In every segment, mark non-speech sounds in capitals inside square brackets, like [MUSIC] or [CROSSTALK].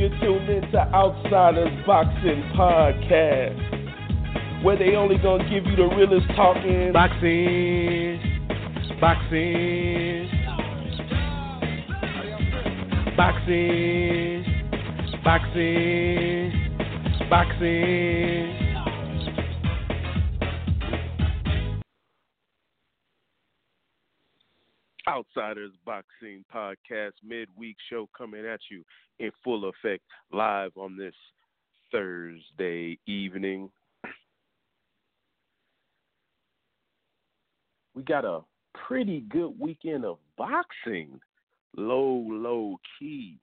You're tuned into Outsiders Boxing Podcast, where they only gonna give you the realest talking. Boxing, boxing, boxing, boxing, boxing. Outsiders Boxing Podcast midweek show coming at you in full effect live on this Thursday evening. We got a pretty good weekend of boxing, low, low key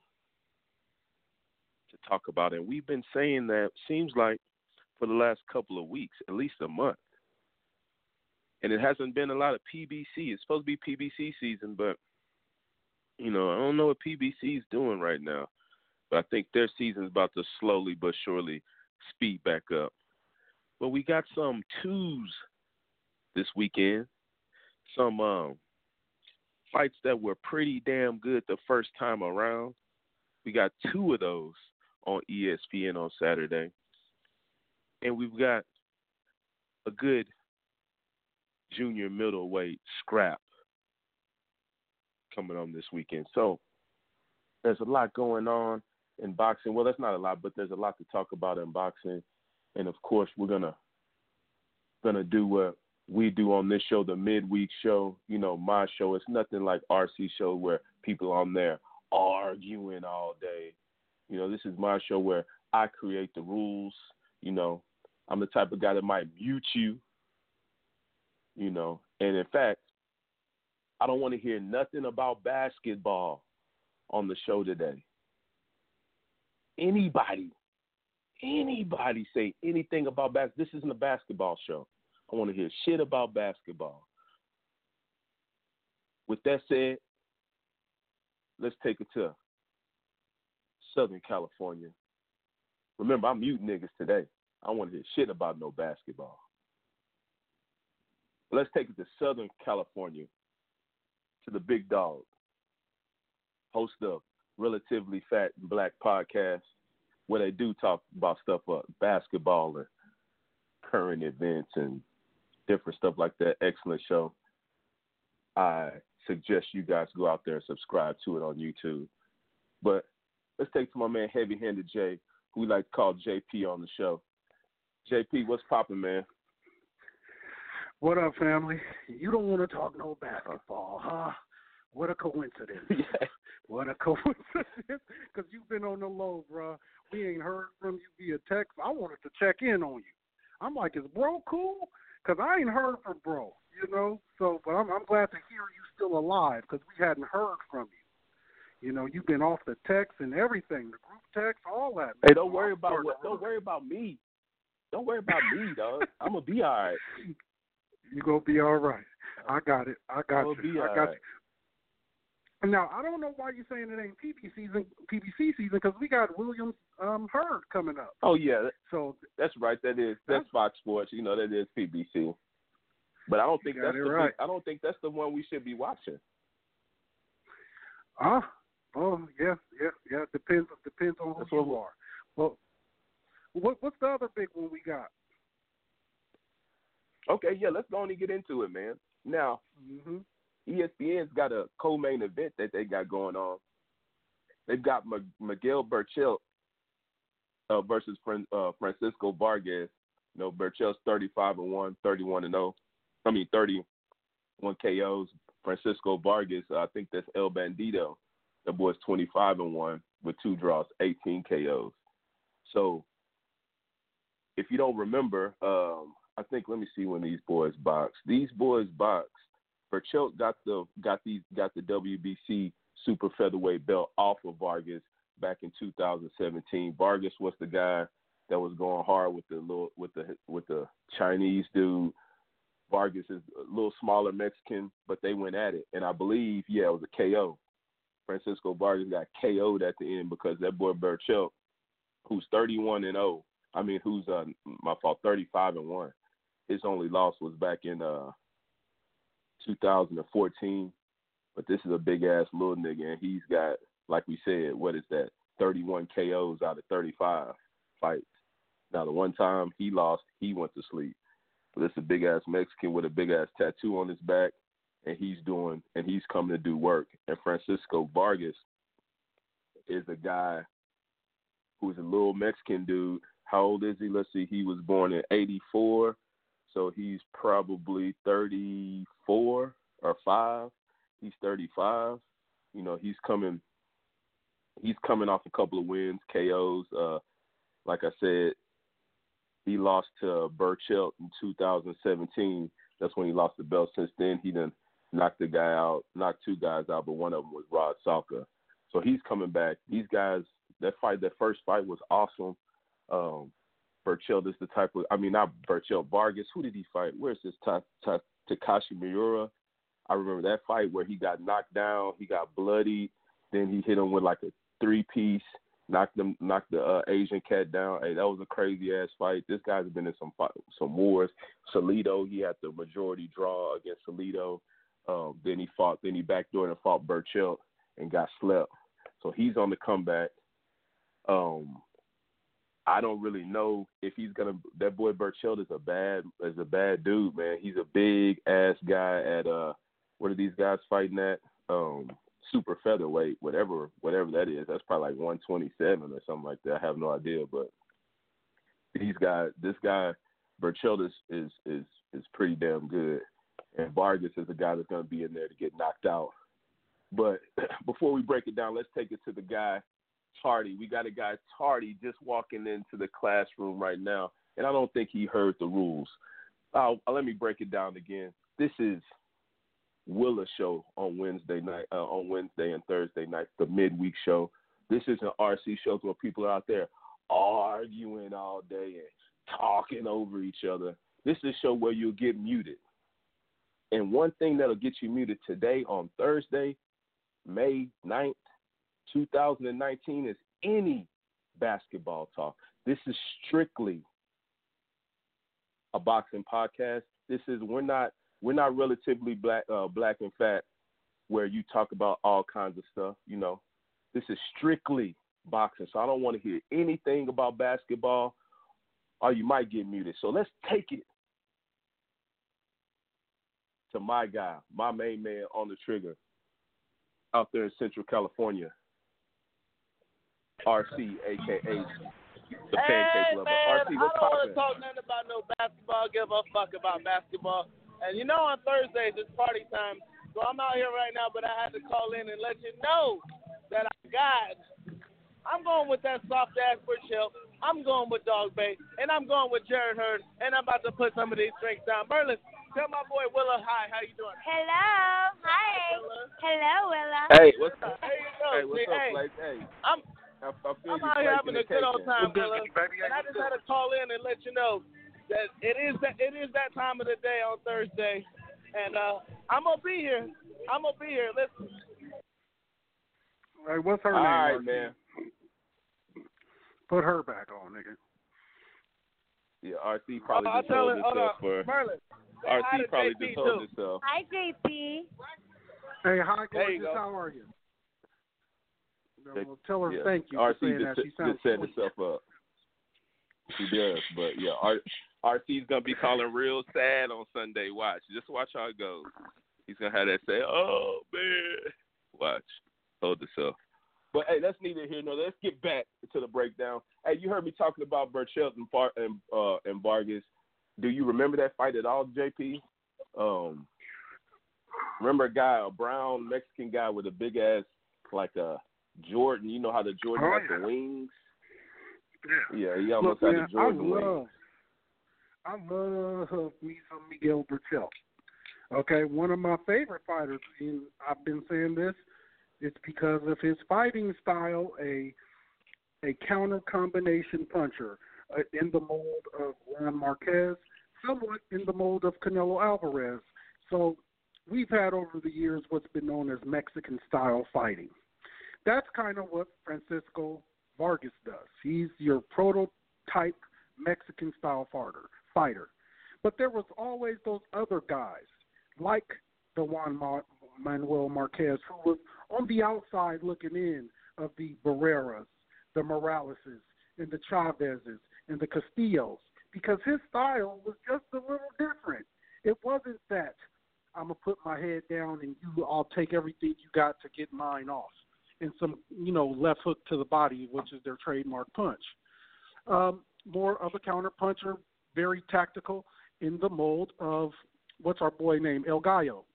to talk about. And we've been saying that seems like for the last couple of weeks, at least a month and it hasn't been a lot of PBC. It's supposed to be PBC season, but you know, I don't know what PBC is doing right now. But I think their season's about to slowly but surely speed back up. But we got some twos this weekend. Some um, fights that were pretty damn good the first time around. We got two of those on ESPN on Saturday. And we've got a good junior middleweight scrap coming on this weekend. So there's a lot going on in boxing. Well, that's not a lot, but there's a lot to talk about in boxing. And of course, we're gonna gonna do what we do on this show, the midweek show. You know, my show. It's nothing like RC show where people on there arguing all day. You know, this is my show where I create the rules. You know, I'm the type of guy that might mute you you know. And in fact, I don't want to hear nothing about basketball on the show today. Anybody, anybody say anything about basketball? This isn't a basketball show. I want to hear shit about basketball. With that said, let's take it to Southern California. Remember, I'm muting niggas today. I want to hear shit about no basketball. Let's take it to Southern California, to the big dog, host of Relatively Fat and Black podcast, where they do talk about stuff like basketball and current events and different stuff like that. Excellent show. I suggest you guys go out there and subscribe to it on YouTube. But let's take to my man Heavy Handed Jay, who we like to call JP on the show. JP, what's popping, man? What up, family? You don't want to talk no basketball, uh-huh. huh? What a coincidence. [LAUGHS] Yeah. What a coincidence. [LAUGHS] Because you've been on the low, bro. We ain't heard from you via text. I wanted to check in on you. I'm like, is bro cool? Because I ain't heard from bro, you know? So, but I'm, I'm glad to hear you still alive because we hadn't heard from you. You know, you've been off the text and everything, the group text, all that. Hey, don't worry about what. Don't worry about me. Don't worry about me, dog. I'm gonna be all right. [LAUGHS] You gonna be all right. I got it. I got I'll you. I got right. you. Now I don't know why you're saying it ain't PB season, PBC season, because we got Williams um, Hurd coming up. Oh yeah, So that's right. That is that's Fox Sports. You know that is PBC. But I don't think that's the right. I don't think that's the one we should be watching. ah, oh yeah, yeah, yeah. Depends depends on who That's you what are. Well, what what's the other big one we got? Okay, yeah, let's go on and get into it, man. Now, hmm ESPN's got a co-main event that they got going on. They've got M- Miguel Berchelt uh, versus Fran- uh, Francisco Vargas. You know, Berchelt's 35 and 1, 31 and 0. I mean, 31 KOs. Francisco Vargas, uh, I think that's El Bandito. The boy's 25 and 1 with two draws, 18 KOs. So, if you don't remember, um, I think let me see when these boys box. These boys box. Burchell got the got these got the WBC super featherweight belt off of Vargas back in 2017. Vargas was the guy that was going hard with the little with the with the Chinese dude. Vargas is a little smaller Mexican, but they went at it, and I believe yeah it was a KO. Francisco Vargas got KO'd at the end because that boy Berchelt, who's 31 and 0, I mean who's uh my fault 35 and one, his only loss was back in uh 2014. But this is a big ass little nigga, and he's got, like we said, what is that? 31 KOs out of 35 fights. Now, the one time he lost, he went to sleep. But this is a big ass Mexican with a big ass tattoo on his back, and he's doing, and he's coming to do work. And Francisco Vargas is a guy who's a little Mexican dude. How old is he? Let's see. He was born in '84, so he's probably 34 or five. He's 35. You know, he's coming. He's coming off a couple of wins, KOs. Uh, like I said, he lost to Berchelt in 2017. That's when he lost the belt. Since then, he done knocked the guy out, knocked two guys out, but one of them was Rod Salka. So he's coming back. These guys, that fight, that first fight was awesome. Um, Berchelt is the type of, I mean, not Berchelt, Vargas. Who did he fight? Where's this ta- ta- Takashi Miura? I remember that fight where he got knocked down, he got bloody, then he hit him with like a three piece, knocked them, knocked the uh, Asian cat down. Hey, that was a crazy ass fight. This guy's been in some some wars. Salido, he had the majority draw against Salido. Um, then he fought, then he backdoored and fought Berchelt and got slept. So he's on the comeback. Um, I don't really know if he's gonna. That boy Berchelt is a bad is a bad dude, man. He's a big ass guy at uh, what are these guys fighting at? Um, super featherweight, whatever whatever that is. That's probably like 127 or something like that. I have no idea, but these guys, this guy Berchelt is is is is pretty damn good, and Vargas is a guy that's gonna be in there to get knocked out. But [CLEARS THROAT] before we break it down, let's take it to the guy Tardy. We got a guy Tardy just walking into the classroom right now, and I don't think he heard the rules. Uh, let me break it down again. This is Willa show on Wednesday night, uh, on Wednesday and Thursday night, the midweek show. This is an RC show where people are out there arguing all day and talking over each other. This is a show where you'll get muted. And one thing that'll get you muted today on Thursday, May 9th, 2019 is any basketball talk. This is strictly a boxing podcast. This is we're not we're not relatively black uh, black and fat where you talk about all kinds of stuff. You know, this is strictly boxing. So I don't want to hear anything about basketball, or you might get muted. So let's take it to my guy, my main man on the trigger, out there in Central California. RC, aka the hey, Pancake Lover. Man, RC, what's I don't want to talk nothing about no basketball. Give a fuck about basketball. And you know, on Thursdays it's party time, so I'm out here right now. But I had to call in and let you know that I got. I'm going with that soft ass Berchelt. I'm going with Dogboe, and I'm going with Jarrett Hurd, and I'm about to put some of these drinks down. Merlin, tell my boy Willa hi. How you doing? Hello. Hi. Willa. Hello, Willa. Hey, what's up? There you go. Hey, what's See, up, hey, Blake? Hey, I'm I, I feel I'm out here having a good old time, Willa. And I just had to call in and let you know that it is that it is that time of the day on Thursday, and uh, I'm gonna be here. I'm gonna be here. Listen, Hey, what's her All name? right, man. Put her back on, nigga. Yeah, RC probably I'll just told himself on, for Merlin. RC probably just told himself. Hi, JP. Hey, hi, gorgeous. How are you? Tell her Yeah, thank you for RC saying just, that. She just sounds set sweet. himself up. He does, but yeah, R, RC's gonna be calling real sad on Sunday. Watch, just watch how it goes. He's gonna have that say, "Oh man," watch, hold yourself. But hey, that's neither here nor there. Let's get back to the breakdown. Hey, you heard me talking about Berchelt and Far- and uh, and Vargas. Do you remember that fight at all, JP? Um, remember a guy, a brown Mexican guy with a big ass, like a Jordan. You know how the Jordan Oh, has yeah. the wings. Yeah. Yeah, he almost Look, had man, the I Jordan wings. love, I love me some Miguel Berchelt. Okay, one of my favorite fighters, and I've been saying this, it's because of his fighting style. A a counter combination puncher uh, in the mold of Juan Marquez, somewhat in the mold of Canelo Alvarez. So we've had over the years what's been known as Mexican style fighting. That's kind of what Francisco Vargas does. He's your prototype Mexican style fighter. Fighter, but there was always those other guys like the Juan Manuel Marquez who was on the outside looking in of the Barreras, the Moraleses, and the Chavezes and the Castillos because his style was just a little different. It wasn't that I'm gonna put my head down and you I'll take everything you got to get mine off and some you know left hook to the body, which is their trademark punch. Um, more of a counter puncher, very tactical in the mold of what's our boy name El Gallo,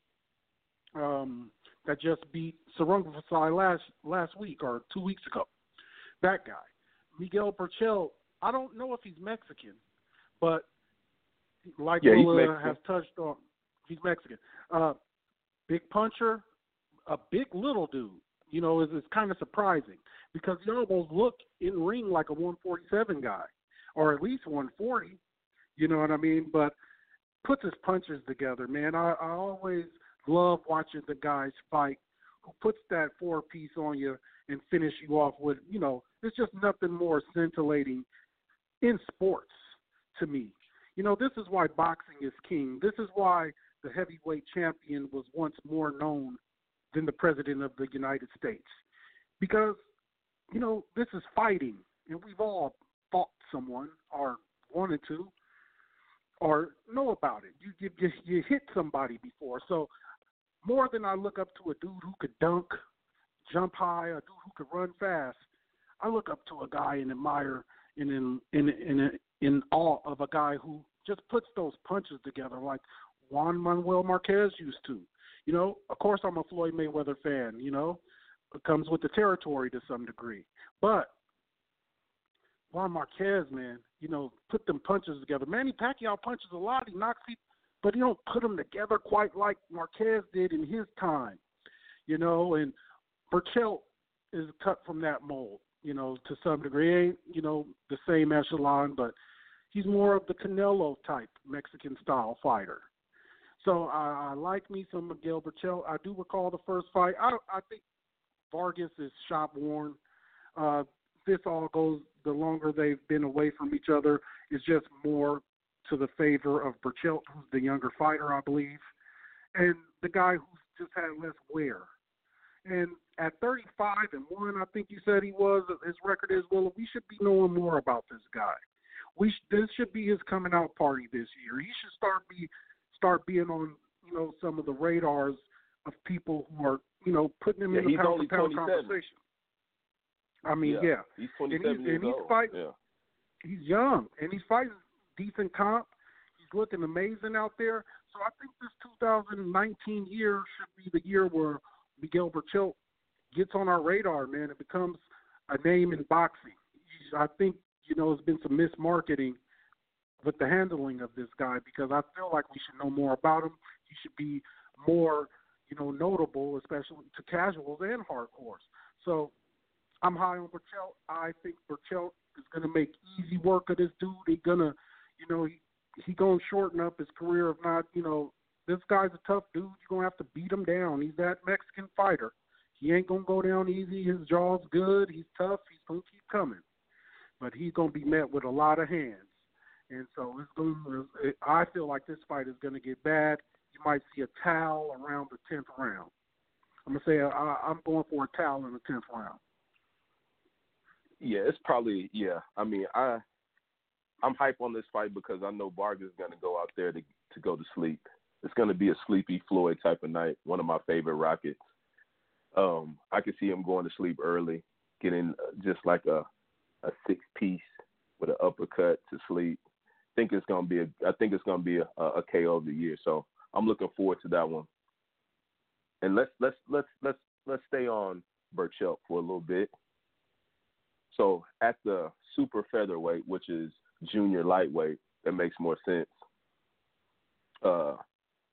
um, that just beat Sor Rungvisai last last week or two weeks ago. That guy, Miguel Berchelt. I don't know if he's Mexican, but like yeah, Willa has touched on, he's Mexican. Uh, big puncher, a big little dude. You know, is is kind of surprising because he almost looked in ring like a 147 guy, or at least 140. You know what I mean? But puts his punches together, man. I, I always love watching the guys fight who puts that four piece on you and finish you off with, you know, there's just nothing more scintillating in sports to me. You know, this is why boxing is king. This is why the heavyweight champion was once more known than the president of the United States. Because, you know, this is fighting, and we've all fought someone or wanted to or know about it. You you you hit somebody before, so more than I look up to a dude who could dunk, jump high, a dude who could run fast. I look up to a guy and admire and in in in in awe of a guy who just puts those punches together like Juan Manuel Marquez used to. You know, of course I'm a Floyd Mayweather fan. You know, it comes with the territory to some degree, but Juan Marquez, man, you know, put them punches together. Manny Pacquiao punches a lot. He knocks people, but he don't put them together quite like Marquez did in his time. You know, and Berchelt is cut from that mold. You know, to some degree, ain't you know the same echelon, but he's more of the Canelo type Mexican style fighter. So I, I like me some Miguel Berchelt. I do recall the first fight. I I think Vargas is shop worn. Uh, this all goes the longer they've been away from each other is just more to the favor of Berchelt, who's the younger fighter, I believe, and the guy who's just had less wear. And at 35 and one, I think you said he was. His record is well. We should be knowing more about this guy. We sh- this should be his coming out party this year. He should start be start being on you know some of the radars of people who are you know putting him yeah, in the pound for pound conversation. I mean, yeah. yeah. He's 27 and he's, years and he's old. fighting. Yeah. He's young and he's fighting decent comp. He's looking amazing out there. So I think this 2019 year should be the year where Miguel Berchelt gets on our radar, man. It becomes a name in boxing. I think you know there's been some mismarketing with the handling of this guy because I feel like we should know more about him. He should be more, you know, notable, especially to casuals and hardcores. So I'm high on Berchelt. I think Berchelt is going to make easy work of this dude. He's gonna, you know, he he gonna shorten up his career. If not, you know, this guy's a tough dude. You're gonna have to beat him down. He's that Mexican fighter. He ain't gonna go down easy. His jaw's good. He's tough. He's gonna keep coming, but he's gonna be met with a lot of hands. And so it's going. To, I feel like this fight is going to get bad. You might see a towel around the tenth round. I'm gonna say I, I'm going for a towel in the tenth round. Yeah, it's probably yeah. I mean, I I'm hype on this fight because I know Vargas is gonna go out there to to go to sleep. It's gonna be a sleepy Floyd type of night. One of my favorite Rockets. Um, I can see him going to sleep early, getting just like a a six piece with an uppercut to sleep. Think it's gonna be a I think it's gonna be a, a KO of the year. So I'm looking forward to that one. And let's let's let's let's let's stay on Berchelt for a little bit. So at the super featherweight, which is junior lightweight, that makes more sense. Uh,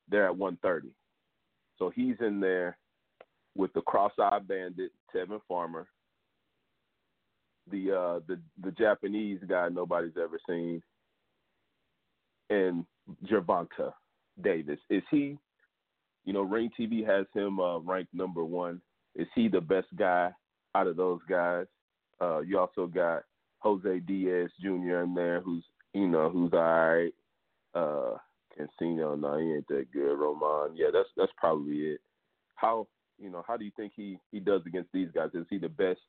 they're at 130. So he's in there with the cross-eyed bandit Tevin Farmer, the uh the the Japanese guy nobody's ever seen, and Gervonta Davis. Is he? You know, Ring TV has him uh, ranked number one. Is he the best guy out of those guys? Uh, you also got Jose Diaz Jr. in there, who's you know who's all right. Uh, Cancino, no, he ain't that good. Roman, yeah, that's that's probably it. How you know how do you think he he does against these guys? Is he the best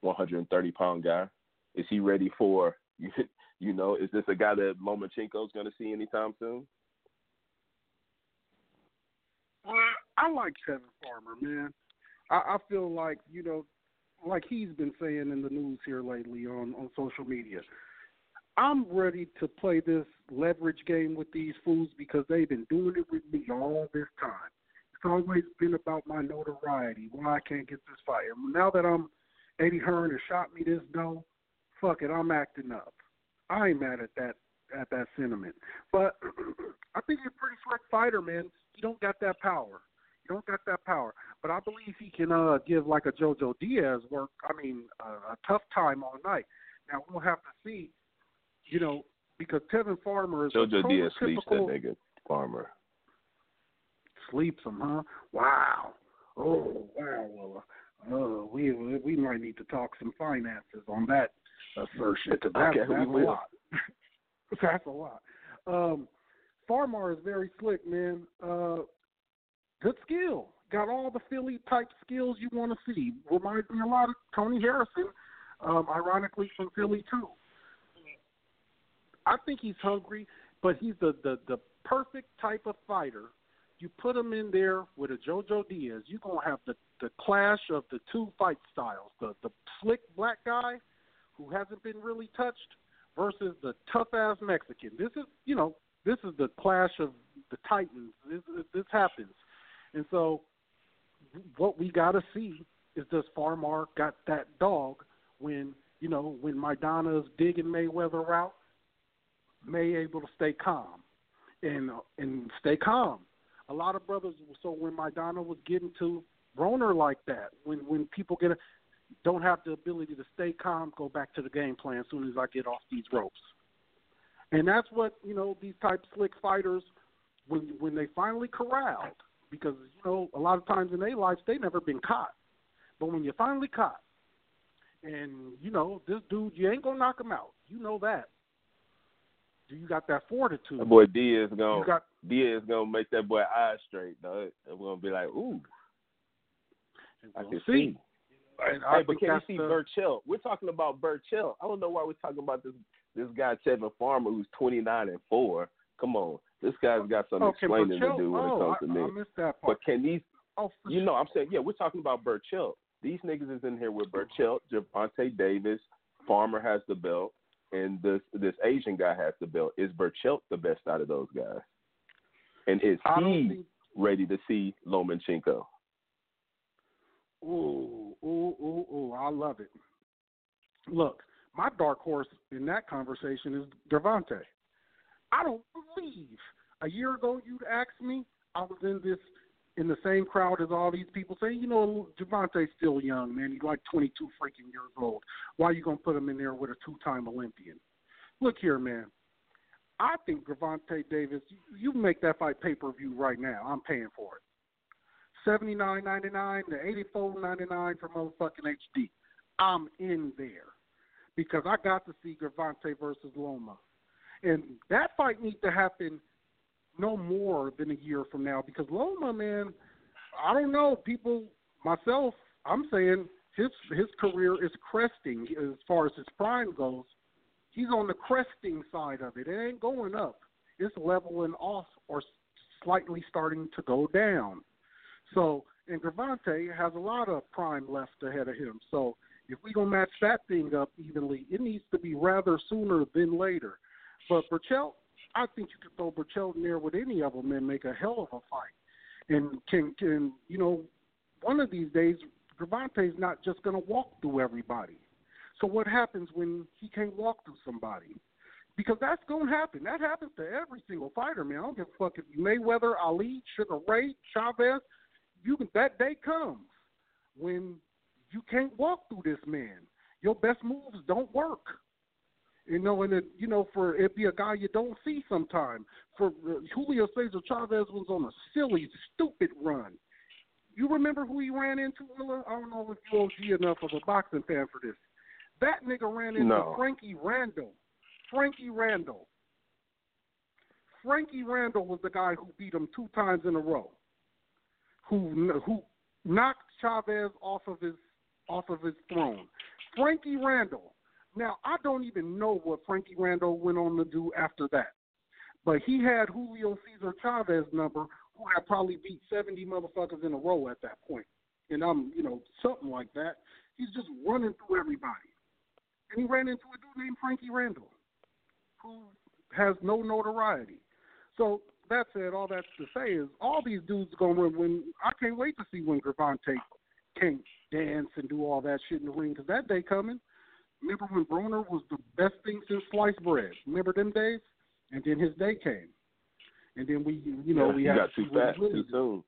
130 pound guy? Is he ready for [LAUGHS] you? Know, is this a guy that Lomachenko is going to see anytime soon? Uh, I like Tevin Farmer, man. I, I feel like you know, like he's been saying in the news here lately on on social media. I'm ready to play this leverage game with these fools because they've been doing it with me all this time. It's always been about my notoriety, why I can't get this fight. And now that I'm Eddie Hearn has shot me this dough, fuck it, I'm acting up. I ain't mad at that at that sentiment. But [CLEARS THROAT] I think he's a pretty slick fighter, man. You don't got that power. You don't got that power. But I believe he can uh give like a JoJo Diaz work. I mean, uh, a tough time all night. Now we'll have to see. You know, because Tevin Farmer is JoJo Diaz sleeps that nigga Farmer. sleeps him, huh? Wow. Oh, wow. Well, uh, we we might need to talk some finances on that assertion. 'cause That's, Okay, we that's a lot. [LAUGHS] that's a lot. Um, Farmer is very slick, man. Uh, good skill. Got all the Philly type skills you want to see. Reminds me a lot of Tony Harrison, um, ironically from Philly too. I think he's hungry, but he's the, the the perfect type of fighter. You put him in there with a JoJo Diaz, you're gonna have the the clash of the two fight styles: the the slick black guy who hasn't been really touched versus the tough ass Mexican. This is you know this is the clash of the titans. This this happens, and so what we got to see is does Farmer got that dog when you know when Maidana's digging Mayweather out, May able to stay calm and and stay calm. A lot of brothers. So when Maidana was getting to Broner like that, when when people get don't have the ability to stay calm, go back to the game plan as soon as I get off these ropes. And that's what you know these type slick fighters when when they finally corralled because you know a lot of times in their lives they never been caught, but when you're finally caught, and you know this dude you ain't gonna knock him out, you know that. Do you got that fortitude? That boy Diaz you gonna got Diaz gonna make that boy eyes straight, though. And we're gonna be like, ooh, I can see. see. I Hey, but can you see Berchelt? We're talking about Berchelt. I don't know why we're talking about this this guy Tevin Farmer who's twenty nine and four. Come on, this guy's got some oh, okay, explaining Berchelt- to do when oh, it comes I, to me. I missed that part. But can these? oh, You know, I'm saying, yeah, we're talking about Berchelt. These niggas is in here with Berchelt, Gervonta Davis, Farmer has the belt, and this this Asian guy has the belt. Is Berchelt the best out of those guys? And is I he think ready to see Lomachenko? Ooh, ooh, ooh, ooh! I love it. Look, my dark horse in that conversation is Devontae. I don't believe a year ago you'd asked me. I was in this in the same crowd as all these people saying, you know, Gervonta's still young, man. He's like 22 freaking years old. Why are you gonna put him in there with a two-time Olympian? Look here, man. I think Gervonta Davis. You, make that fight pay-per-view right now. I'm paying for it seventy nine ninety nine to eighty four ninety nine for motherfucking HD. I'm in there because I got to see Gervonta versus Loma, and that fight needs to happen no more than a year from now because Loma, man, I don't know. People, myself, I'm saying his his career is cresting as far as his prime goes. He's on the cresting side of it. It ain't going up. It's leveling off or slightly starting to go down. So, and Gervonta has a lot of prime left ahead of him. So, if we gonna match that thing up evenly, it needs to be rather sooner than later. But Berchelt, I think you could throw Berchelt in there with any of them and make a hell of a fight. And can can you know, one of these days, Gervonta's not just gonna walk through everybody. So what happens when he can't walk through somebody? Because that's gonna happen. That happens to every single fighter, man. I don't give a fuck if you Mayweather, Ali, Sugar Ray, Chavez. You can that day comes when you can't walk through this man. your best moves don't work. You know, and it, you know, for it be a guy you don't see sometime. For uh, Julio Cesar Chavez was on a silly, stupid run. You remember who he ran into, Willa? I don't know if you OG enough of a boxing fan for this. That nigga ran into No. Frankie Randall. Frankie Randall. Frankie Randall was the guy who beat him two times in a row. Who who knocked Chavez off of his off of his throne. Frankie Randall. Now I don't even know what Frankie Randall went on to do after that, but he had Julio Cesar Chavez number, who had probably beat seventy motherfuckers in a row at that point, and I'm you know something like that. He's just running through everybody, and he ran into a dude named Frankie Randall, who has no notoriety. So that said, all that's to say is all these dudes gonna win. When I can't wait to see when Gervonta can't dance and do all that shit in the ring because that day coming. Remember when Broner was the best thing since sliced bread? Remember them days? And then his day came, and then we, you know, Yeah, we had got to too fast really too soon.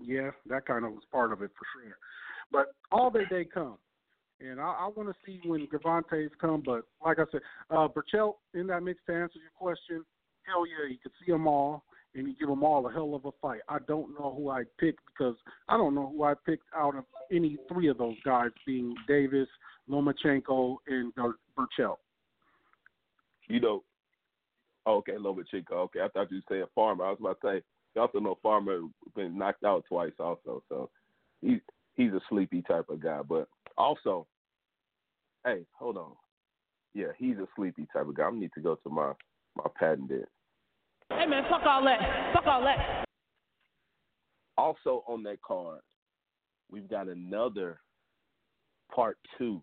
Yeah, that kind of was part of it for sure. But all their day come. And I, I want to see when Gervonta's come. But like I said, uh, Berchelt in that mix to answer your question, hell yeah, you could see them all, and he give them all a hell of a fight. I don't know who I picked because I don't know who I picked out of any three of those guys, being Davis, Lomachenko, and Bur- Berchelt. You know, oh, okay, Lomachenko. Okay, I thought you saying Farmer. I was about to say, you also know Farmer been knocked out twice also, so he's he's a sleepy type of guy. But also, hey, hold on, yeah, he's a sleepy type of guy. I need to go to my my patent bit. Hey man, fuck all that. Fuck all that. Also on that card, we've got another part two.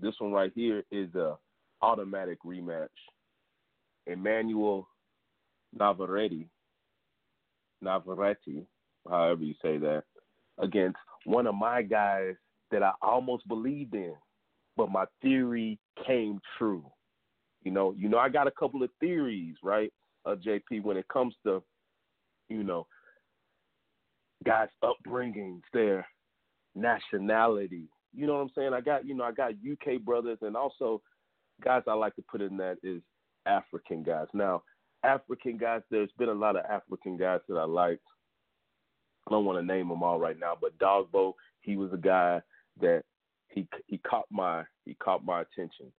This one right here is a automatic rematch. Emanuel Navarrete, Navarrete, however you say that, against one of my guys that I almost believed in, but my theory came true. You know, you know, I got a couple of theories, right, uh, JP, when it comes to, you know, guys' upbringings, their nationality. You know what I'm saying? I got, you know, I got UK brothers and also guys I like to put in that is African guys. Now, African guys, there's been a lot of African guys that I liked. I don't want to name them all right now, but Dogboe, he was a guy that he he caught my he caught my attention.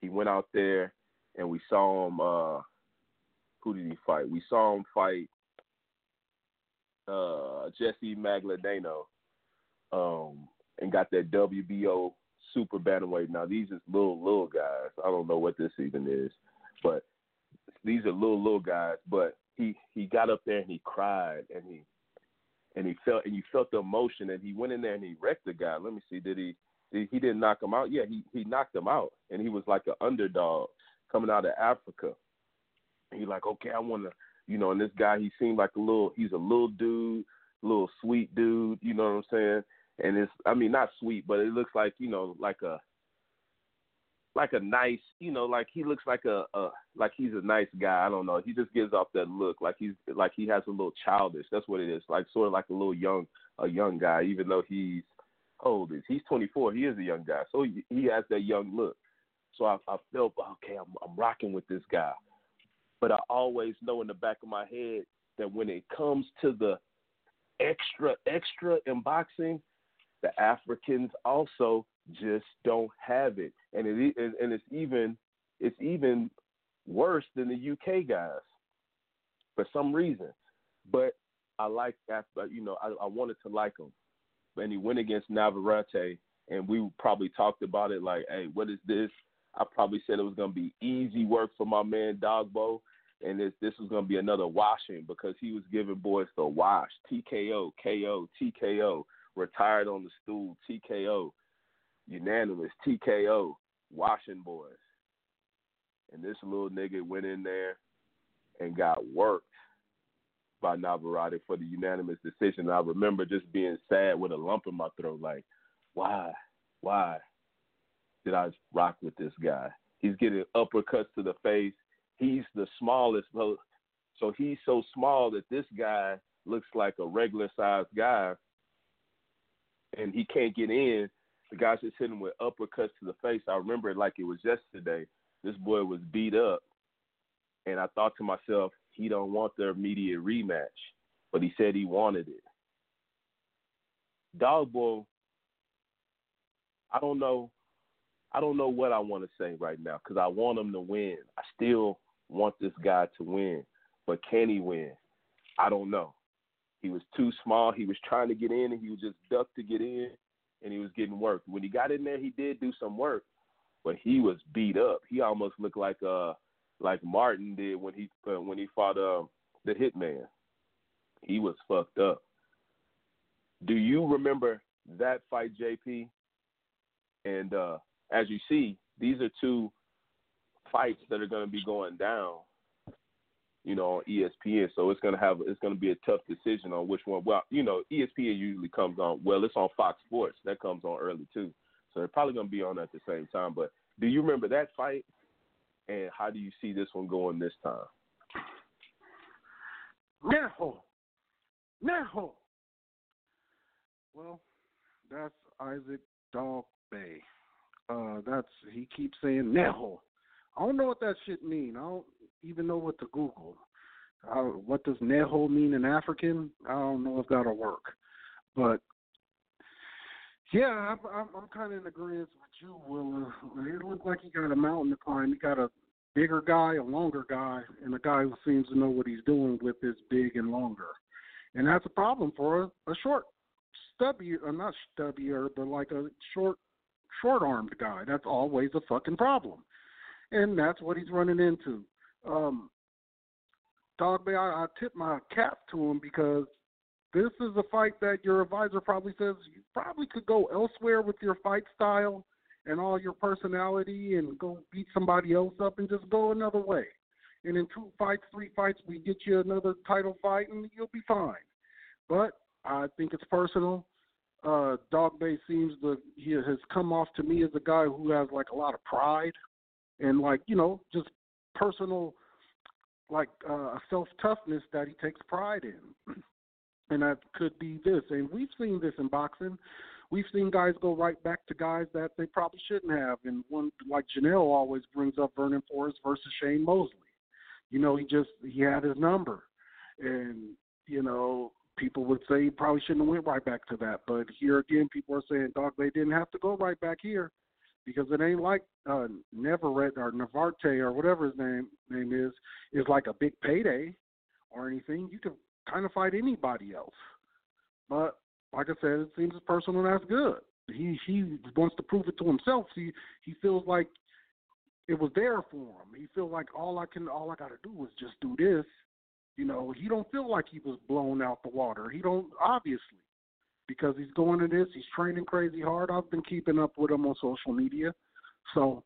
He went out there and we saw him. uh Who did he fight? We saw him fight uh Jessie Magdaleno, um, and got that WBO super bantamweight. Now these is little little guys. I don't know what this even is, but these are little little guys. But he he got up there and he cried and he and he felt and you felt the emotion and he went in there and he wrecked the guy. Let me see, did he? He didn't knock him out. Yeah, he he knocked him out, and he was like an underdog coming out of Africa. He like, okay, I want to, you know. And this guy, he seemed like a little. He's a little dude, little sweet dude. You know what I'm saying? And it's, I mean, not sweet, but it looks like you know, like a like a nice, you know, like he looks like a, a like he's a nice guy. I don't know. He just gives off that look, like he's like he has a little childish. That's what it is. Like sort of like a little young, a young guy, even though he's old is he's 24. He is a young guy, so he, he has that young look. So I, I felt okay. I'm, I'm rocking with this guy, but I always know in the back of my head that when it comes to the extra extra in boxing, the Africans also just don't have it, and it and, it's even it's even worse than the UK guys for some reason. But I like that. Uh, you know, I, I wanted to like him, and he went against Navarrete, and we probably talked about it like, hey, what is this? I probably said it was gonna be easy work for my man Dogboe, and this this was gonna be another washing because he was giving boys the wash, TKO, KO, TKO, retired on the stool, TKO unanimous TKO, washing boys. And this little nigga went in there and got worked by Navarrete for the unanimous decision. I remember just being sad with a lump in my throat, like, why, why did I rock with this guy? He's getting uppercuts to the face. He's the smallest, so he's so small that this guy looks like a regular sized guy, and he can't get in the guys just hitting with uppercuts to the face. I remember it like it was yesterday. This boy was beat up, and I thought to myself, he don't want the immediate rematch, but he said he wanted it. Dogboe, I don't know. I don't know what I want to say right now because I want him to win. I still want this guy to win, but can he win? I don't know. He was too small. He was trying to get in, and he was just ducked to get in, and he was getting work. When he got in there, he did do some work, but he was beat up. He almost looked like uh like Martin did when he uh, when he fought uh, the Hitman. He was fucked up. Do you remember that fight, JP? And uh, as you see, these are two fights that are going to be going down, you know, on ESPN. So it's going to have it's going to be a tough decision on which one. Well, you know, ESPN usually comes on. Well, it's on Fox Sports. That comes on early too. So they're probably going to be on at the same time. But do you remember that fight? And how do you see this one going this time? Neho. Neho. Well, that's Isaac Dog Bay. Uh, that's he keeps saying Neho. I don't know what that shit mean. I don't even know what to Google. Uh, what does Neho mean in African? I don't know if that'll work. But yeah, I'm, I'm, I'm kind of in agreement with you, Willa. It looks like he got a mountain to climb. He got a bigger guy, a longer guy, and a guy who seems to know what he's doing with his big and longer. And that's a problem for a, a short, stubby, uh, not stubbier, but like a short, short-armed guy. That's always a fucking problem, and that's what he's running into. Um, Dogboe, I, I tip my cap to him because this is a fight that your advisor probably says you probably could go elsewhere with your fight style and all your personality and go beat somebody else up and just go another way. And in two fights, three fights, we get you another title fight and you'll be fine. But I think it's personal. Uh, Dogboe seems to he has come off to me as a guy who has like a lot of pride and like you know just personal like uh, self toughness that he takes pride in. [CLEARS THROAT] and that could be this. And we've seen this in boxing. We've seen guys go right back to guys that they probably shouldn't have. And one like Janelle always brings up Vernon Forrest versus Shane Mosley. You know, he just he had his number, and you know people would say he probably shouldn't have went right back to that. But here again, people are saying, dog, they didn't have to go right back here because it ain't like uh, Neverett or Navarte or whatever his name name is is like a big payday or anything. You can kind of fight anybody else. But like I said, it seems personal and that's good. He he wants to prove it to himself. He he feels like it was there for him. He feels like all I can all I gotta do is just do this. You know, he don't feel like he was blown out the water. He don't obviously because he's going to this. He's training crazy hard. I've been keeping up with him on social media, so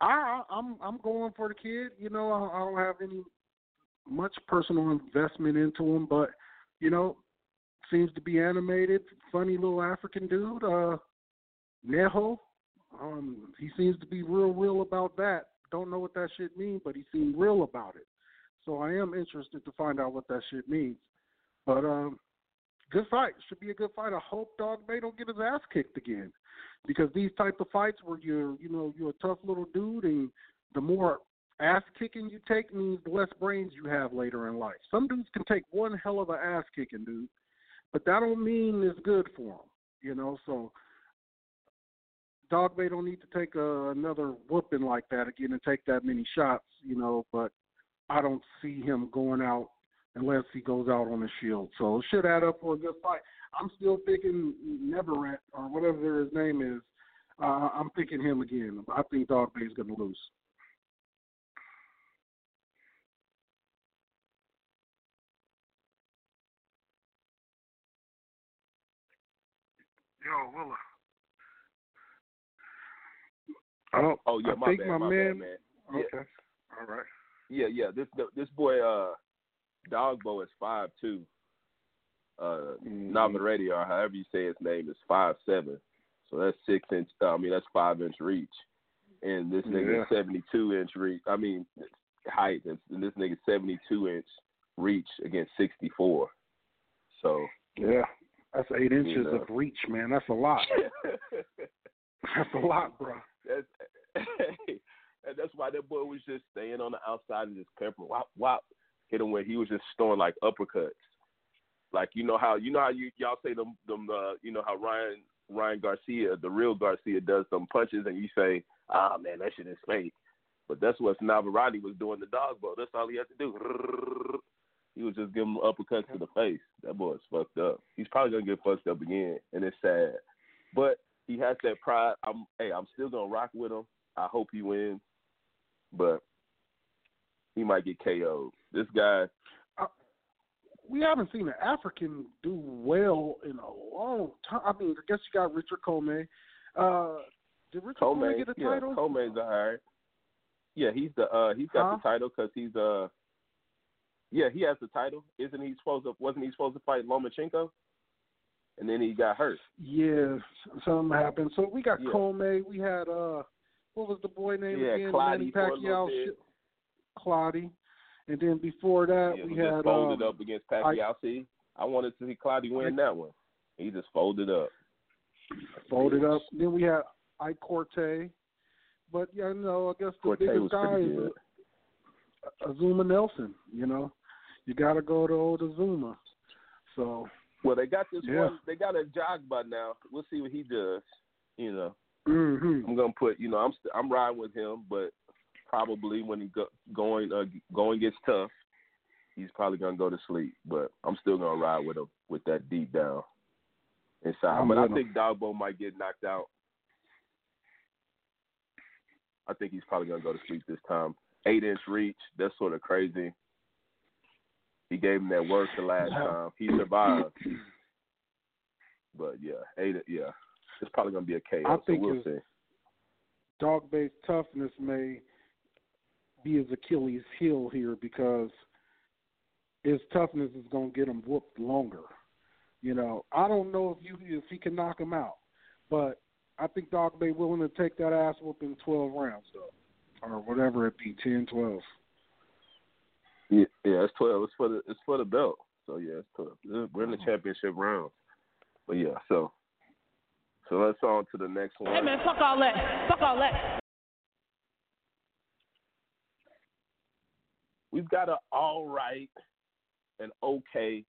I I'm I'm going for the kid. You know, I, I don't have any much personal investment into him, but you know, seems to be animated, funny little African dude. Uh, Neho, um, he seems to be real, real about that. Don't know what that shit means, but he seemed real about it. So I am interested to find out what that shit means. But um, good fight. Should be a good fight. I hope Dogboe don't get his ass kicked again, because these type of fights where you're, you know, you're a tough little dude, and the more ass kicking you take means the less brains you have later in life. Some dudes can take one hell of a ass kicking, dude, but that don't mean it's good for them, you know. So Dogboe don't need to take a, another whooping like that again and take that many shots, you know. But I don't see him going out unless he goes out on the shield. So it should add up for a good fight. I'm still thinking Neverett or whatever his name is. Uh, I'm thinking him again. I think Dogboe is going to lose. Yo, Willa. Oh, Oh yeah, I my think bad, my, my man. bad, man. Yeah. Okay. All right. Yeah, yeah. This this boy, uh, Dogboe is five two. Uh, Mhm. Navarrete, or however you say his name, is five seven. So that's six inch. uh, I mean, that's five inch reach. And this nigga is Yeah. seventy two inch reach. I mean, height. And this nigga seventy two inch reach against sixty four. So Yeah. That's eight inches You know. of reach, man. That's a lot. [LAUGHS] That's a lot, bro. that's [LAUGHS] and that's why that boy was just staying on the outside and just peppering whop whop hit him where he was just throwing like uppercuts. Like you know how you know how you y'all say them them uh you know how Ryan Ryan Garcia, the real Garcia does some punches and you say, Ah man, that shit is fake. But that's what Navarrete was doing the Dogboe. That's all he had to do. He was just giving uppercuts to the face. That boy's fucked up. He's probably gonna get fucked up again, and it's sad. But he has that pride. I'm hey, I'm still gonna rock with him. I hope he wins, but he might get KO'd. This guy, We haven't seen an African do well in a long time. I mean, I guess you got Richard Commey. Uh, did Richard Commey Commey, get a yeah, title? Commey's alright. Yeah, he's the uh he's got Huh? the title because he's uh yeah he has the title. Isn't he supposed to? Wasn't he supposed to fight Lomachenko? And then he got hurt. Yeah, something happened. So we got Yeah. Commey. We had uh, what was the boy name Yeah, again? Manny Pacquiao. bit. And then before that, Yeah, we had folded um, up against Pacquiao. See, I wanted to see Clottey win that one. He just folded up. folded up. Then we had Ike Quartey. But yeah, no, I guess the Quartey biggest guy is. Azumah Nelson. You know, you got to go to old Azumah. So Well, they got this Yeah. one. They got a Dogboe now. We'll see what he does. You know, Mm-hmm. I'm gonna put. You know, I'm st- I'm riding with him, but probably when he go, going uh, going gets tough, he's probably gonna go to sleep. But I'm still gonna ride with him with that deep down inside. I'm but I think Dogboe might get knocked out. I think he's probably gonna go to sleep this time. Eight inch reach. That's sort of crazy. He gave him that work the last time. He survived. But yeah, eight. Yeah, it's probably gonna be a KO. I so think we'll see. Dogboe's toughness may be his Achilles heel here because his toughness is going to get him whooped longer. You know, I don't know if you if he can knock him out, but I think Dogboe willing to take that ass whoop in 12 rounds though, or whatever it be, 10, 12. Yeah, yeah, it's twelve. It's for the it's for the belt. So yeah, it's twelve. We're in the uh-huh. championship round. But yeah, so so let's on to the next one. Hey man, fuck all that. Fuck all that. We've got an all right, an okay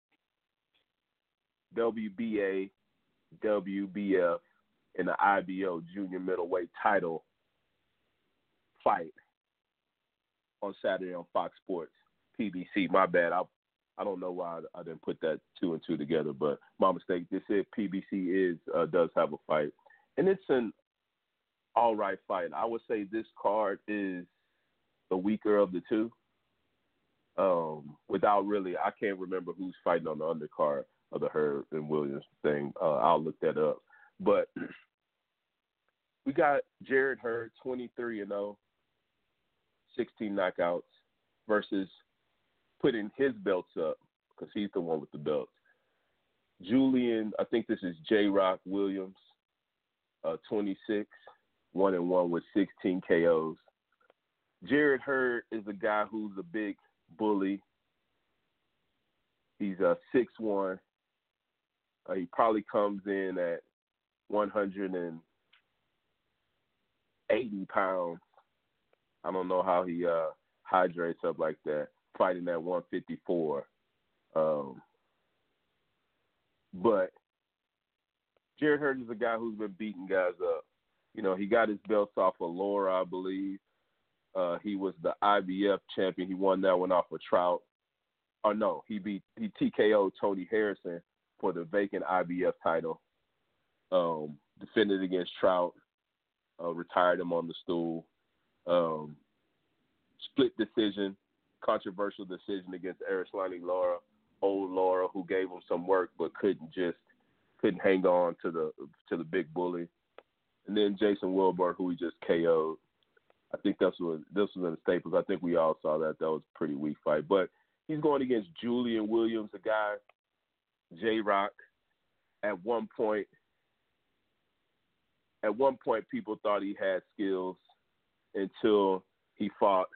WBA, WBF, and the IBO junior middleweight title fight on Saturday on Fox Sports PBC. My bad. I I don't know why I, I didn't put that two and two together, but my mistake. This is PBC is uh, does have a fight, and it's an all right fight. I would say this card is the weaker of the two. Um, without really, I can't remember who's fighting on the undercard of the Hurd and Williams thing. Uh, I'll look that up. But [CLEARS THROAT] we got Jarrett Hurd, 23 and 0, 16 knockouts, versus putting his belts up because he's the one with the belts. Julian, I think this is J Rock Williams, uh, 26, 1 and 1 with 16 KOs. Jarrett Hurd is a guy who's a big bully. He's a six one. Uh, he probably comes in at 180 pounds. I don't know how he uh, hydrates up like that, fighting at 154. Um, but Jarrett Hurd is a guy who's been beating guys up. You know, he got his belts off of Lara, I believe. Uh, he was the IBF champion. He won that one off of Trout. Oh no, he beat he TKO Tony Harrison for the vacant IBF title. Um, defended against Trout, uh, retired him on the stool. Um, split decision, controversial decision against Erislandy Lara, old Laura, who gave him some work but couldn't just couldn't hang on to the to the big bully. And then Jason Welborn, who he just KO'd. I think that's what this was in the Staples. I think we all saw that. That was a pretty weak fight. But he's going against Julian Williams, a guy, J Rock. At one point, at one point, people thought he had skills until he fought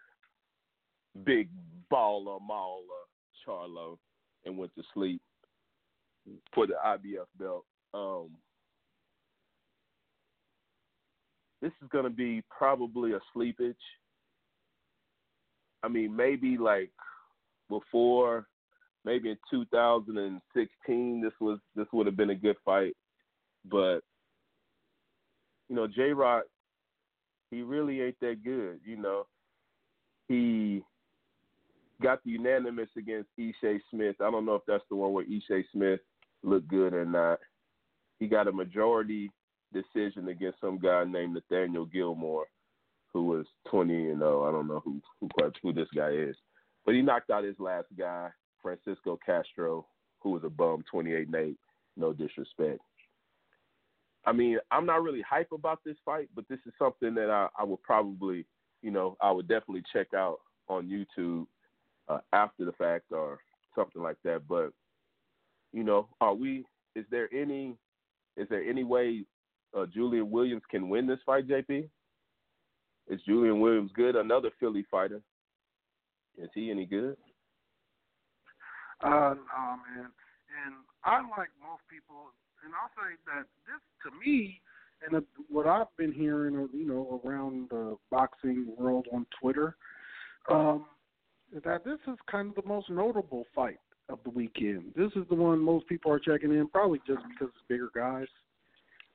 Big Baller Mauler Charlo and went to sleep. for the IBF belt. Um, this is going to be probably a sleepage. I mean, maybe like before, maybe in 2016, this was this would have been a good fight, but you know, J Rock, he really ain't that good. You know, he got the unanimous against Ishe Smith. I don't know if that's the one where Ishe Smith looked good or not. He got a majority decision against some guy named Nathaniel Gallimore, who was 20 and 0. I don't know who who who this guy is, but he knocked out his last guy, Francisco Castro, who was a bum, 28 and 8. No disrespect. I mean, I'm not really hype about this fight, but this is something that I, I would probably, you know, I would definitely check out on YouTube uh, after the fact or something like that. But you know, are we? Is there any? Is there any way uh, Julian Williams can win this fight, JP? Is Julian Williams good? Another Philly fighter. Is he any good? Uh, no, man. And I like most people, and I'll say that this, to me, and what I've been hearing, you know, around the boxing world on Twitter, um, that this is kind of the most notable fight of the weekend. This is the one most people are checking in, probably just because it's bigger guys.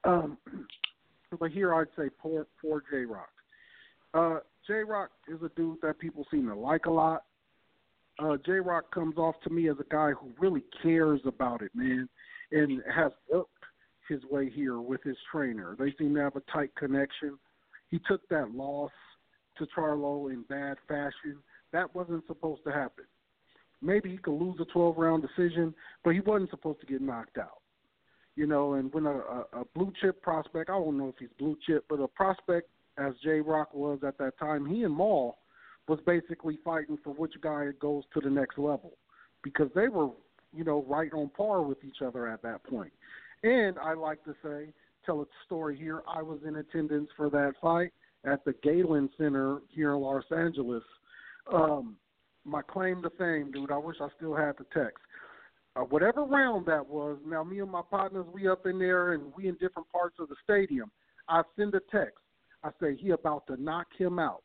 Um, but here I'd say poor, poor J Rock. Uh, J Rock is a dude that people seem to like a lot. Uh, J Rock comes off to me as a guy who really cares about it, man, and has worked his way here with his trainer. They seem to have a tight connection. He took that loss to Charlo in bad fashion. That wasn't supposed to happen. Maybe he could lose a 12 round decision, but he wasn't supposed to get knocked out. You know, and when a, a, a blue chip prospect, I don't know if he's blue chip, but a prospect as J Rock was at that time, he and Maul was basically fighting for which guy goes to the next level because they were, you know, right on par with each other at that point. And I like to say, tell a story here. I was in attendance for that fight at the Galen Center here in Los Angeles. Um, my claim to fame, dude. I wish I still had the text. Uh, whatever round that was. Now, me and my partners, we up in there, and we in different parts of the stadium. I send a text. I say he about to knock him out,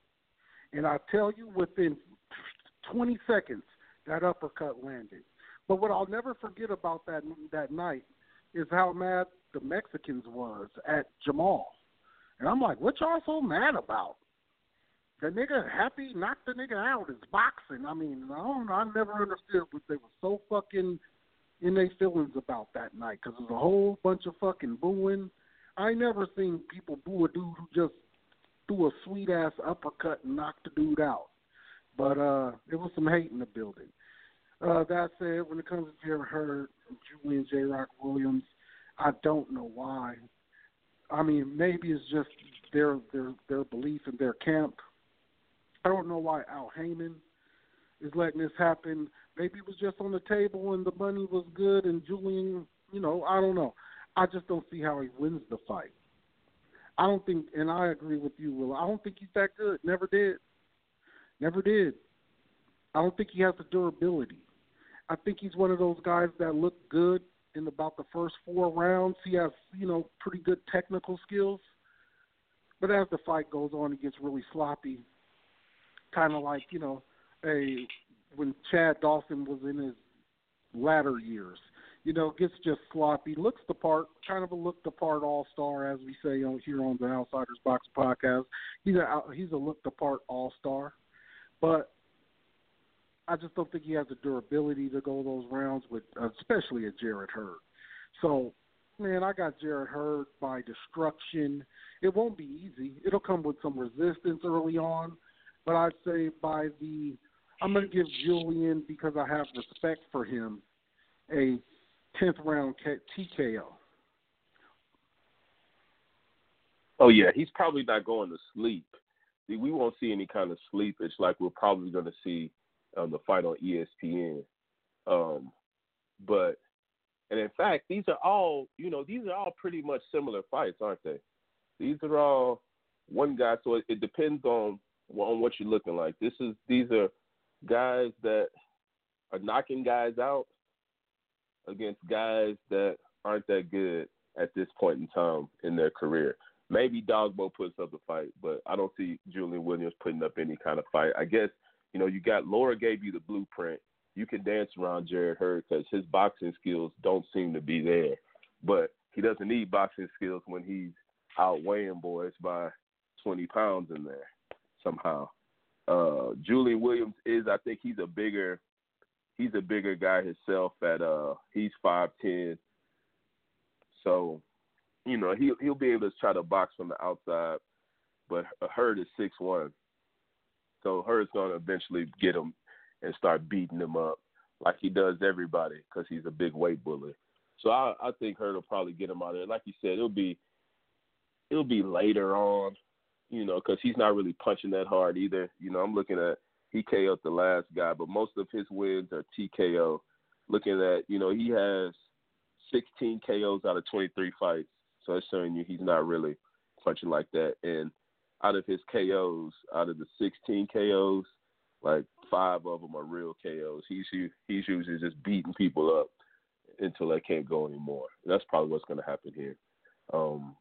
and I tell you, within 20 seconds, that uppercut landed. But what I'll never forget about that that night is how mad the Mexicans was at Jamal. And I'm like, what y'all so mad about? The nigga happy knocked the nigga out It's boxing. I mean, I don't. I never understood what they were so fucking in their feelings about that night because there's a whole bunch of fucking booing. I never seen people boo a dude who just threw a sweet ass uppercut and knocked the dude out. But uh, there was some hate in the building. Uh, that said, when it comes to Jarrett Hurd, Julian J. Rock Williams, I don't know why. I mean, maybe it's just their their their belief in their camp. I don't know why Al Haymon is letting this happen. Maybe it was just on the table and the money was good and Julian, you know, I don't know. I just don't see how he wins the fight. I don't think, and I agree with you, Will. I don't think he's that good. Never did. Never did. I don't think he has the durability. I think he's one of those guys that look good in about the first four rounds. He has, you know, pretty good technical skills. But as the fight goes on, he gets really sloppy. Kind of like, you know, a when Chad Dawson was in his latter years. You know, gets just sloppy, looks the part, kind of a look the part all star, as we say on here on the Outsiders Box podcast. He's a he's a look the part all star, but I just don't think he has the durability to go those rounds with, especially a Jarrett Hurd. So, man, I got Jarrett Hurd by destruction. It won't be easy. It'll come with some resistance early on, but I'd say by the I'm going to give Julian because I have respect for him a tenth round TKO. Oh yeah, he's probably not going to sleep. We won't see any kind of sleepage like we're probably going to see um, the fight on ESPN. Um, but and in fact, these are all you know these are all pretty much similar fights, aren't they? These are all one guy, so it, it depends on on what you're looking like. This is these are guys that are knocking guys out, against guys that aren't that good at this point in time in their career. Maybe Dogboe puts up a fight, but I don't see Julian Williams putting up any kind of fight. I guess you know you got Lara gave you the blueprint. You can dance around Jarrett Hurd because his boxing skills don't seem to be there, but he doesn't need boxing skills when he's outweighing boys by 20 pounds in there somehow. Uh, Julian Williams is, I think, he's a bigger, he's a bigger guy himself. At uh, he's five ten, so you know he'll he'll be able to try to box from the outside. But Hurd is six one, so Hurd's to eventually get him and start beating him up like he does everybody because he's a big weight bully. So I, I think Hurd will probably get him out of there. Like you said, it'll be it'll be later on, you know, because he's not really punching that hard either. You know, I'm looking at he KO'd the last guy, but most of his wins are TKO. Looking at, you know, he has 16 KOs out of 23 fights, so it's showing you he's not really punching like that. And out of his KOs, out of the 16 KOs, like five of them are real KOs. He's he's usually just beating people up until they can't go anymore. That's probably what's going to happen here. Um,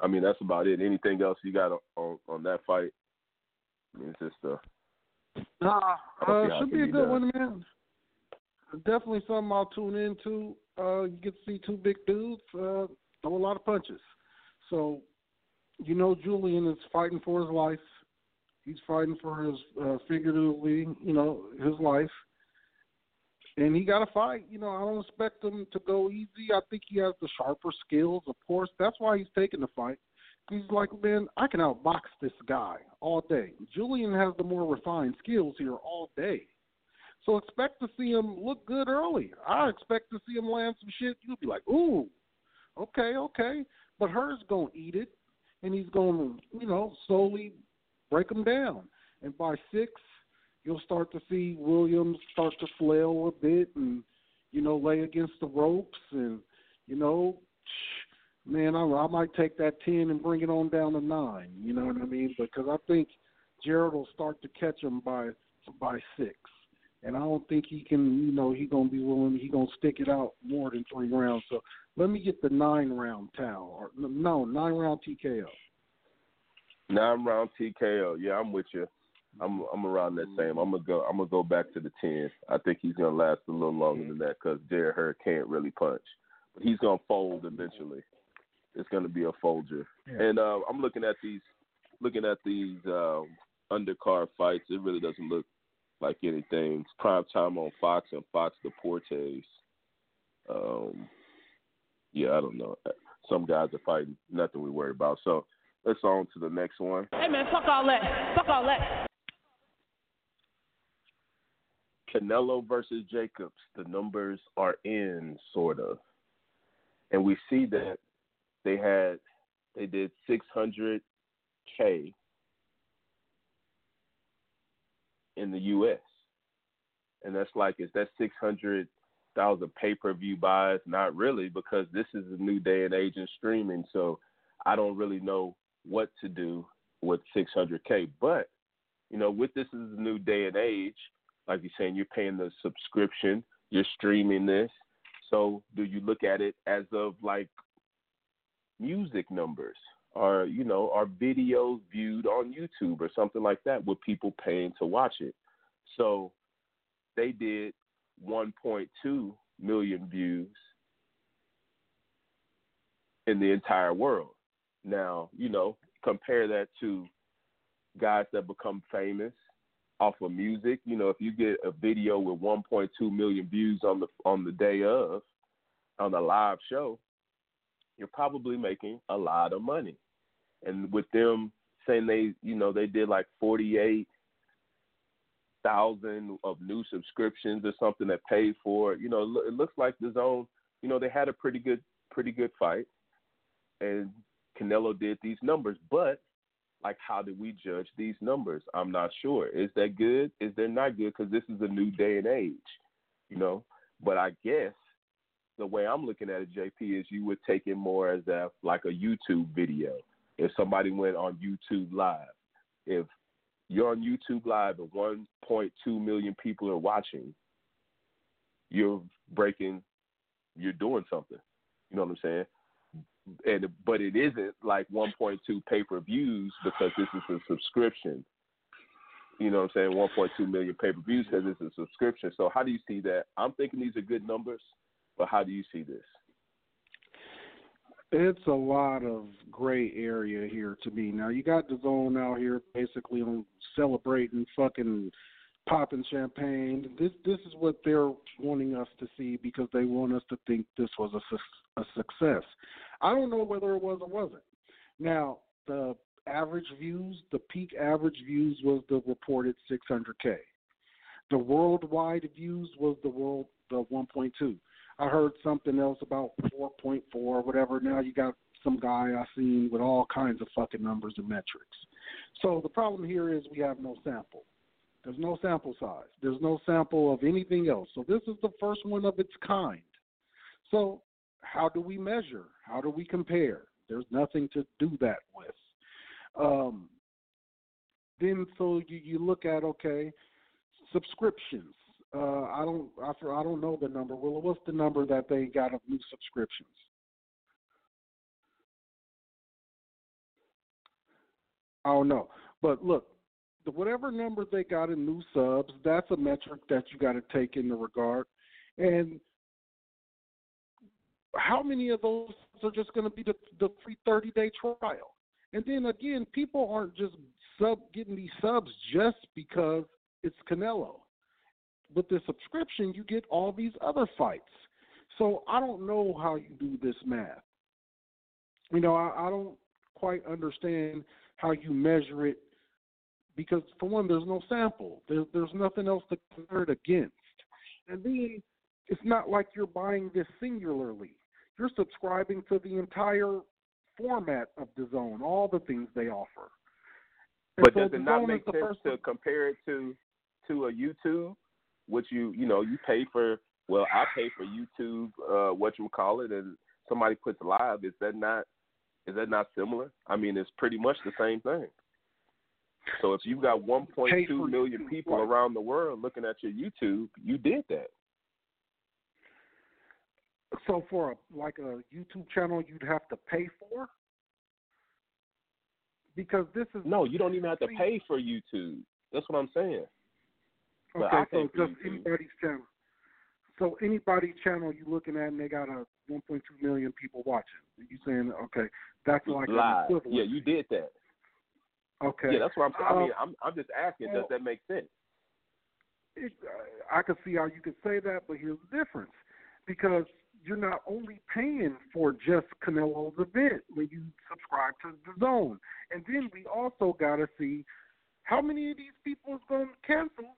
I mean, that's about it. Anything else you got on on, that fight? I mean, it's just uh. Nah, uh, should be a good done. one, man. Definitely something I'll tune into. Uh, you get to see two big dudes uh, throw a lot of punches. So, you know, Julian is fighting for his life. He's fighting for his uh, figuratively, you know, his life. And he got to fight. You know, I don't expect him to go easy. I think he has the sharper skills, of course. That's why he's taking the fight. He's like, man, I can outbox this guy all day. Julian has the more refined skills here all day. So expect to see him look good early. I expect to see him land some shit. You'll be like, ooh, okay, okay. But Hurd's going to eat it, and he's going to, you know, slowly break him down. And by six, you'll start to see Williams start to flail a bit and, you know, lay against the ropes. And, you know, man, I, I might take that 10 and bring it on down to nine. You know what I mean? Because I think Jarrett will start to catch him by by six. And I don't think he can, you know, he gonna be willing. He gonna stick it out more than three rounds. So let me get the nine round towel, or no, nine round TKO. Nine round TKO. Yeah, I'm with you. I'm I'm around that same. I'm gonna go. I'm gonna go back to the ten. I think he's gonna last a little longer than that because Jarrett Hurd can't really punch, but he's gonna fold eventually. It's gonna be a folger. Yeah. And uh, I'm looking at these, looking at these um, undercard fights. It really doesn't look like anything. It's prime time on Fox and Fox Deportes. Um, yeah, I don't know. Some guys are fighting. Nothing we worry about. So let's on to the next one. Hey man, fuck all that. Fuck all that. Canelo versus Jacobs. The numbers are in, sort of, and we see that they had they did 600k in the U.S. and that's like is that 600,000 pay-per-view buys? Not really, because this is a new day and age in streaming. So I don't really know what to do with 600k. But you know, with this is a new day and age, like you're saying, you're paying the subscription, you're streaming this. So do you look at it as of like music numbers? Or you know, are videos viewed on YouTube or something like that with people paying to watch it? So they did 1.2 million views in the entire world. Now, you know, compare that to guys that become famous off of music. You know, if you get a video with 1.2 million views on the on the day of on a live show, you're probably making a lot of money. And with them saying they, you know, they did like 48 thousand of new subscriptions or something that paid for. You know, it looks like the zone. You know, they had a pretty good, pretty good fight, and Canelo did these numbers. But like, how do we judge these numbers? I'm not sure. Is that good? Is that not good? Because this is a new day and age. You know, but I guess the way I'm looking at it, JP, is you would take it more as a like a YouTube video. If somebody went on YouTube Live, if you're on YouTube Live and 1.2 million people are watching, you're breaking, you're doing something. You know what I'm saying? And but it isn't like 1.2 pay per views because this is a subscription. You know what I'm saying? 1.2 million pay per views because it's a subscription. So how do you see that? I'm thinking these are good numbers, but how do you see this? It's a lot of gray area here to me. Now you got the zone out here basically on celebrating fucking popping champagne. This this is what they're wanting us to see because they want us to think this was a, su- a success. I don't know whether it was or wasn't. Now the average views, the peak average views was the reported 600k. The worldwide views was the world the 1.2. I heard something else about 4.4 or whatever. Now you got some guy I seen with all kinds of fucking numbers and metrics. So the problem here is we have no sample. There's no sample size. There's no sample of anything else. So this is the first one of its kind. So how do we measure? How do we compare? There's nothing to do that with. Um, then so you, you look at okay, subscriptions. Uh, I don't I, I don't know the number. Well, what's the number that they got of new subscriptions? I don't know. But look, whatever number they got in new subs, that's a metric that you got to take into regard. And how many of those are just going to be the, the free 30 day trial? And then again, people aren't just sub getting these subs just because it's Canelo. With the subscription, you get all these other fights. So I don't know how you do this math. You know, I, I don't quite understand how you measure it because for one, there's no sample. There's there's nothing else to compare it against. And then it's not like you're buying this singularly. You're subscribing to the entire format of the zone, all the things they offer. And but so does it not make sense to compare it to to a YouTube, which you you know you pay for? Well, I pay for YouTube, uh, what you call it, and somebody puts live. Is that not is that not similar? I mean, it's pretty much the same thing. So if you've got Pay 1.2 for million people around the world looking at your YouTube, you did that. So for a, like a YouTube channel, you'd have to pay for because this is No, you don't even have to pay for YouTube. That's what I'm saying. But okay. So just YouTube. anybody's channel. So anybody's channel you're looking at, and they got a 1.2 million people watching. You saying okay? That's like an Live. equivalent. Yeah, you did that. Okay. Yeah, that's what I'm saying. I Uh, mean, I'm I'm just asking, does that make sense? it, I could see how you could say that, but here's the difference: because you're not only paying for just Canelo's event when you subscribe to the Zone, and then we also got to see how many of these people is going to cancel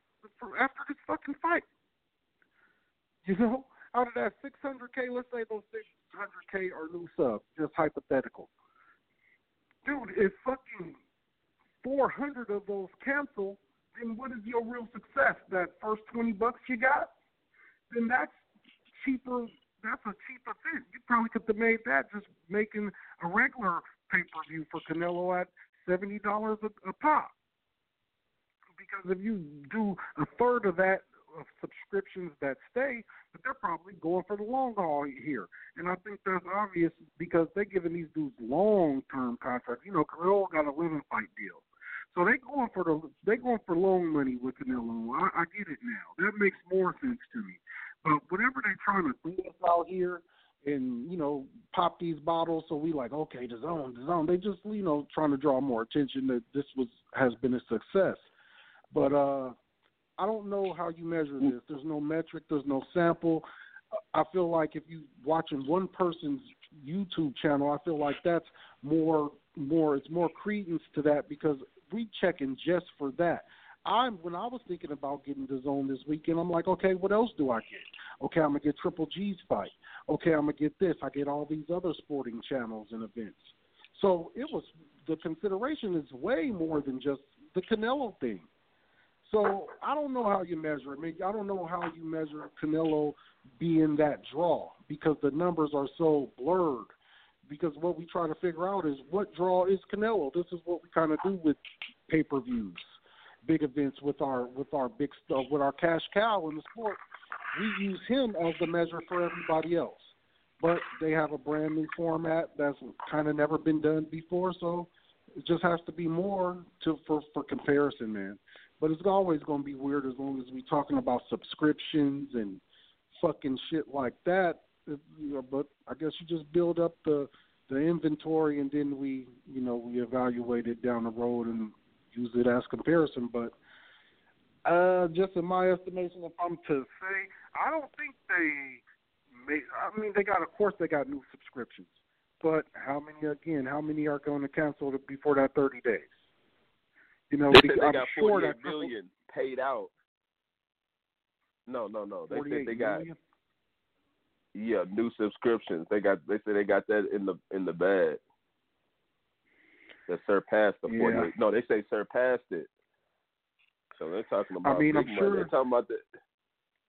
after this fucking fight. You [LAUGHS] know, out of that 600k, let's say those 600k are new subs, just hypothetical. Dude, if fucking 400 of those cancel, then what is your real success? That first 20 bucks you got? Then that's cheaper. That's a cheap event. You probably could have made that just making a regular pay per view for Canelo at seventy dollars a pop. Because if you do a third of that of subscriptions that stay, but they're probably going for the long haul here. And I think that's obvious because they're giving these dudes long term contracts. You know, Canelo got a living fight deal. So they going for the they going for loan money with Canelo. I, I get it now. That makes more sense to me. But whatever they're trying to do us out here and, you know, pop these bottles so we like, okay, the zone, the zone. They just, you know, trying to draw more attention that this was has been a success. But uh I don't know how you measure this. There's no metric, there's no sample. I feel like if you watching one person's YouTube channel, I feel like that's more more it's more credence to that because we checking just for that. I'm when I was thinking about getting the zone this weekend, I'm like, okay, what else do I get? Okay, I'm gonna get Triple G's fight. Okay, I'm gonna get this. I get all these other sporting channels and events. So it was the consideration is way more than just the Canelo thing. So I don't know how you measure it. I, mean, I don't know how you measure Canelo being that draw because the numbers are so blurred. Because what we try to figure out is what draw is Canelo. This is what we kind of do with pay per views, big events with our with our big stuff uh, with our cash cow in the sport. we use him as the measure for everybody else. But they have a brand new format that's kind of never been done before, so it just has to be more to for for comparison, man. But it's always going to be weird as long as we're talking about subscriptions and fucking shit like that. But I guess you just build up the the inventory and then we you know we evaluate it down the road and use it as comparison. But uh, just in my estimation, if I'm to say, I don't think they. May, I mean, they got of course they got new subscriptions, but how many again? How many are going to cancel before that 30 days? You know, They they I'm got sure 48 that million paid out. No, no, no. They said 48 they got million? yeah new subscriptions. They got they said they got that in the in the bag. That surpassed the Yeah. No, they say surpassed it. So they're talking about I mean, I'm sure- They're talking about the,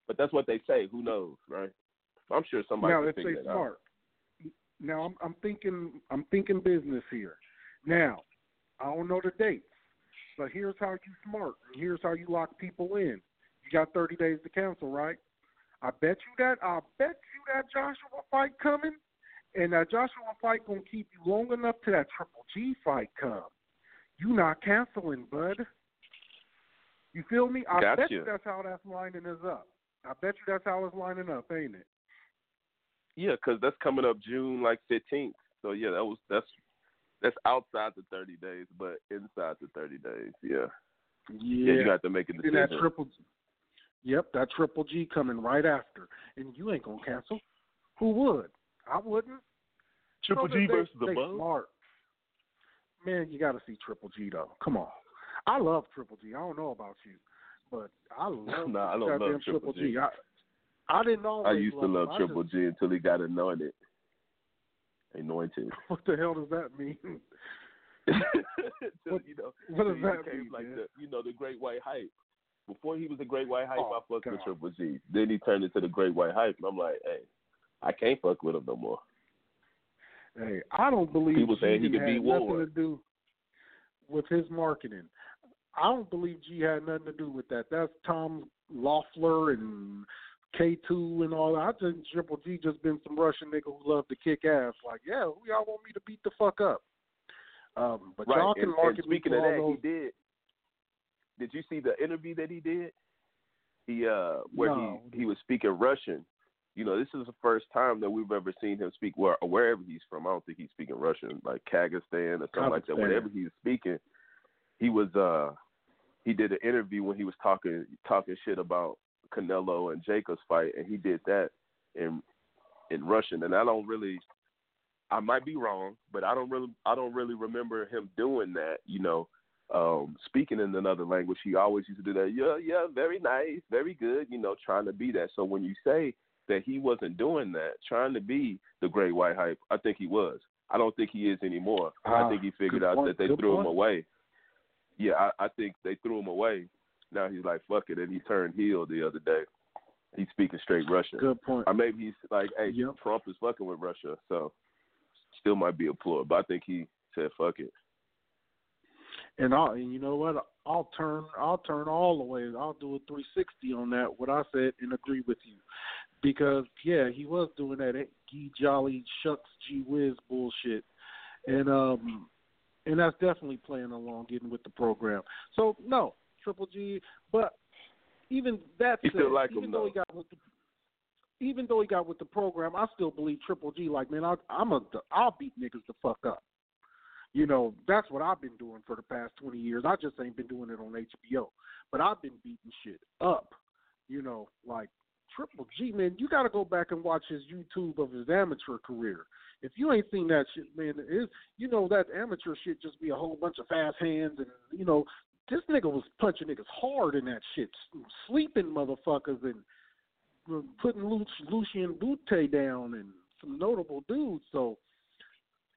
but that's what they say. Who knows, right? I'm sure somebody now figure they that out. smart. Now I'm, I'm thinking I'm thinking business here. Now I don't know the dates, but here's how you smart. and Here's how you lock people in. You got 30 days to cancel, right? I bet you that. I bet you that Joshua fight coming, and that Joshua fight gonna keep you long enough to that Triple G fight come. You not canceling, bud. You feel me? I bet Gotcha. you that's how that's lining us up. I bet you that's how it's lining up, ain't it? Yeah, 'cause that's coming up June like 15th. So yeah, that was that's that's outside the 30 days, but inside the 30 days. Yeah, yeah, you got to make a Then decision. that triple G. Yep, that triple G coming right after. And you ain't gonna cancel. Who would? I wouldn't. Triple G versus they the Bug. Smart. Man, you gotta see Triple G though. Come on. I love Triple G. I don't know about you. But I [LAUGHS] love Nah, I don't love Triple G. I, I didn't always I used to love love him. Triple just- G until he got anointed. Anointed. [LAUGHS] What the hell does that mean? [LAUGHS] Till, What- you know, what does that mean, like the you know the Great White Hype. Before he was the Great White Hype, Oh, I fucked with Triple G. Then he turned into the Great White Hype, and I'm like, hey, I can't fuck with him no more. Hey, I don't believe People G saying he could be nothing to do with his marketing. I don't believe G had nothing to do with that. That's Tom Loeffler and K two and all that. I think Triple G just been some Russian nigga who love to kick ass. Like, yeah, who y'all want me to beat the fuck up? Um, but Right. y'all can and, and market me speaking to of that, those. he did. Did you see the interview that he did? He uh where No. he he was speaking Russian. You know, this is the first time that we've ever seen him speak where wherever he's from. I don't think he's speaking Russian, like Kazakhstan or something like that. Whatever he's speaking, he was uh he did an interview when he was talking talking shit about Canelo and Jacob's fight, and he did that in in Russian. And I don't really, I might be wrong, but I don't really I don't really remember him doing that. You know, um, speaking in another language. He always used to do that. Yeah, yeah, very nice, very good. You know, trying to be that. So when you say that he wasn't doing that, trying to be the great white hype, I think he was. I don't think he is anymore. I Ah, think he figured out point, that they threw him away. Yeah, I, I think they threw him away. Now he's like, fuck it, and he turned heel the other day. He's speaking straight Russian. Good point. Or maybe he's like, hey, Yep. Trump is fucking with Russia, so still might be a ploy. But I think he said, fuck it. And I, and you know what? I'll turn, I'll turn all the way. I'll do a 360 on that. What I said and agree with you, because yeah, he was doing that gee jolly shucks gee whiz bullshit, and um, and that's definitely playing along, getting with the program. So no, Triple G, but even that said, like him, even though he got with the even though he got with the program, I still believe Triple G. Like, man, I, I'm a, I'll beat niggas the fuck up. You know, that's what I've been doing for the past 20 years. I just ain't been doing it on HBO, but I've been beating shit up. You know, like Triple G, man, you got to go back and watch his YouTube of his amateur career. If you ain't seen that shit, man, it, you know that amateur shit just be a whole bunch of fast hands and you know this nigga was punching niggas hard in that shit, sleeping motherfuckers and uh, putting Lu- Lucian Bute down and some notable dudes. So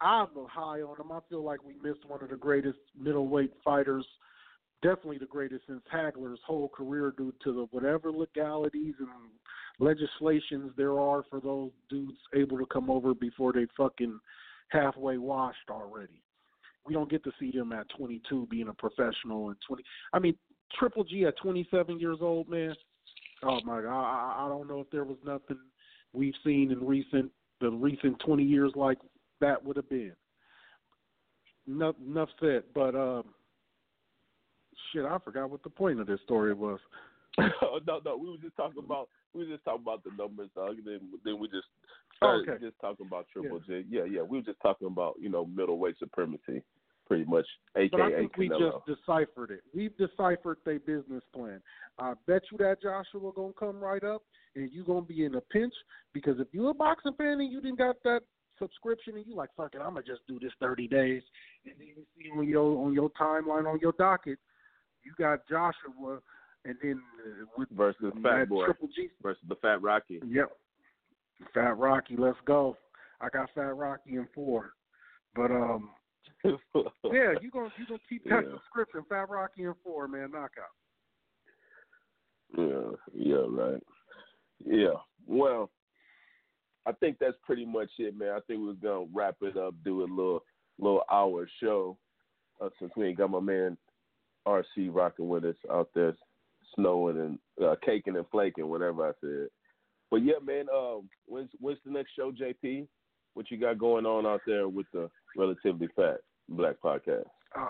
I'm high on him. I feel like we missed one of the greatest middleweight fighters, definitely the greatest since Hagler's whole career due to the whatever legalities and legislations there are for those dudes able to come over before they fucking halfway washed already. We don't get to see him at 22 being a professional and 20. I mean, Triple G at 27 years old, man. Oh my god, I, I don't know if there was nothing we've seen in recent the recent twenty years like that would have been. Enough, enough said, but um, shit, I forgot what the point of this story was. [LAUGHS] no, no, we were just talking about we were just talking about the numbers, dog. And then then we just started Oh, okay. just talking about Triple J. Yeah, yeah, we were just talking about you know middleweight supremacy, pretty much, aka But I think we just deciphered it. We've deciphered their business plan. I bet you that Joshua gonna come right up, and you gonna be in a pinch because if you're a boxing fan and you didn't got that subscription and you like fuck it, I'm gonna just do this 30 days, and then you see on your on your timeline on your docket, you got Joshua, and then uh, with versus Fat Boy Triple G. versus the Fat Rocky. Yep, Fat Rocky, let's go. I got Fat Rocky in four, but um. [LAUGHS] Yeah, you gonna you gonna keep that Yeah. subscription, Fat Rocky and four, man, knockout. Yeah, yeah, right. Yeah. Well, I think that's pretty much it, man. I think we're gonna wrap it up, do a little little hour show, uh, since we ain't got my man RC rocking with us out there, snowing and uh, caking and flaking, whatever I said. But yeah, man. Um, when's when's the next show, JP? What you got going on out there with the relatively fat black podcast? Uh,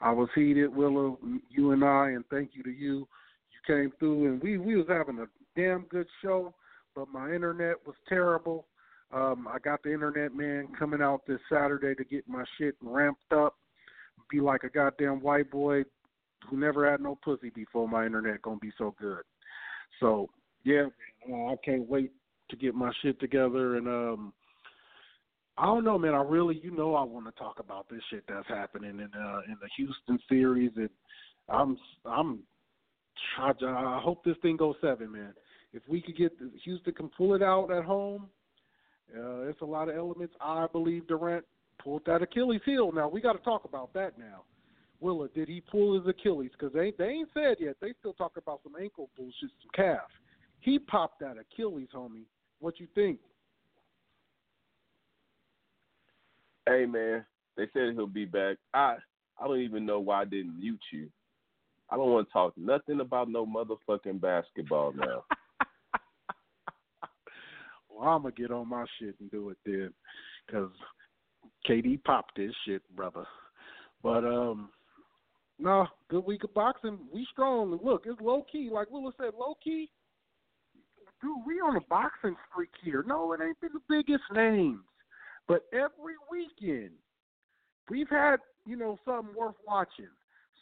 I was heated, Willa, you and I, and thank you to you. You came through, and we we was having a damn good show, but my internet was terrible. Um, I got the internet man coming out this Saturday to get my shit ramped up. Be like a goddamn white boy who never had no pussy before. My internet gonna be so good. So yeah, I can't wait to get my shit together and um I don't know, man. I really, you know, I want to talk about this shit that's happening in uh, in the Houston series, and I'm, I'm, I, hope this thing goes seven, man. If we could get Houston can pull it out at home, uh, it's a lot of elements. I believe Durant pulled that Achilles heel. Now we got to talk about that now. Willa, did he pull his Achilles? Because they they ain't said yet. They still talk about some ankle bullshit, some calf. He popped that Achilles, homie. What you think? Hey man, they said he'll be back. I I don't even know why I didn't mute you. I don't want to talk nothing about no motherfucking basketball now. [LAUGHS] [LAUGHS] well, I'm gonna get on my shit and do it then, because KD popped this shit, brother. But um, no, good week of boxing. We strong. Look, it's low key. Like Willa said, low key. Dude, we on a boxing streak here. No, it ain't been the biggest names, but every weekend we've had you know something worth watching.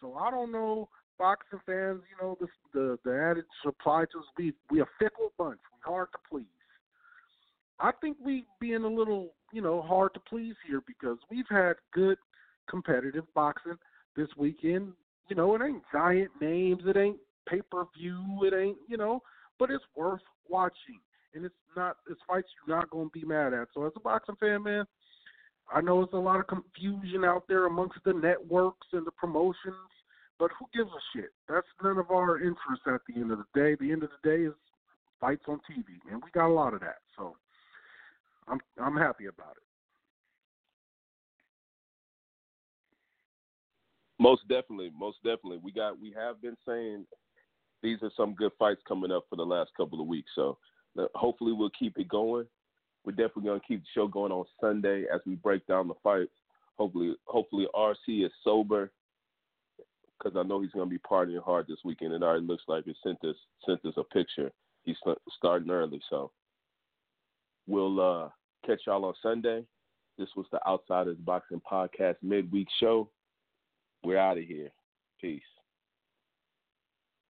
So I don't know, boxing fans. You know the the the adage applied to us. We we a fickle bunch. We hard to please. I think we being a little you know hard to please here because we've had good competitive boxing this weekend. You know, it ain't giant names, it ain't pay per view, it ain't you know, but it's worth watching, and it's not it's fights you're not going to be mad at. So as a boxing fan, man, I know it's a lot of confusion out there amongst the networks and the promotions, but who gives a shit? That's none of our interest at the end of the day. The end of the day is fights on TV, and we got a lot of that. So I'm I'm happy about it. Most definitely, most definitely. We got we have been saying these are some good fights coming up for the last couple of weeks. So uh, hopefully we'll keep it going. We're definitely gonna keep the show going on Sunday as we break down the fights. Hopefully, hopefully RC is sober because I know he's gonna be partying hard this weekend. And it already looks like it sent us sent us a picture. He's starting early, so we'll uh, catch y'all on Sunday. This was the Outsiders Boxing Podcast midweek show. We're out of here. Peace.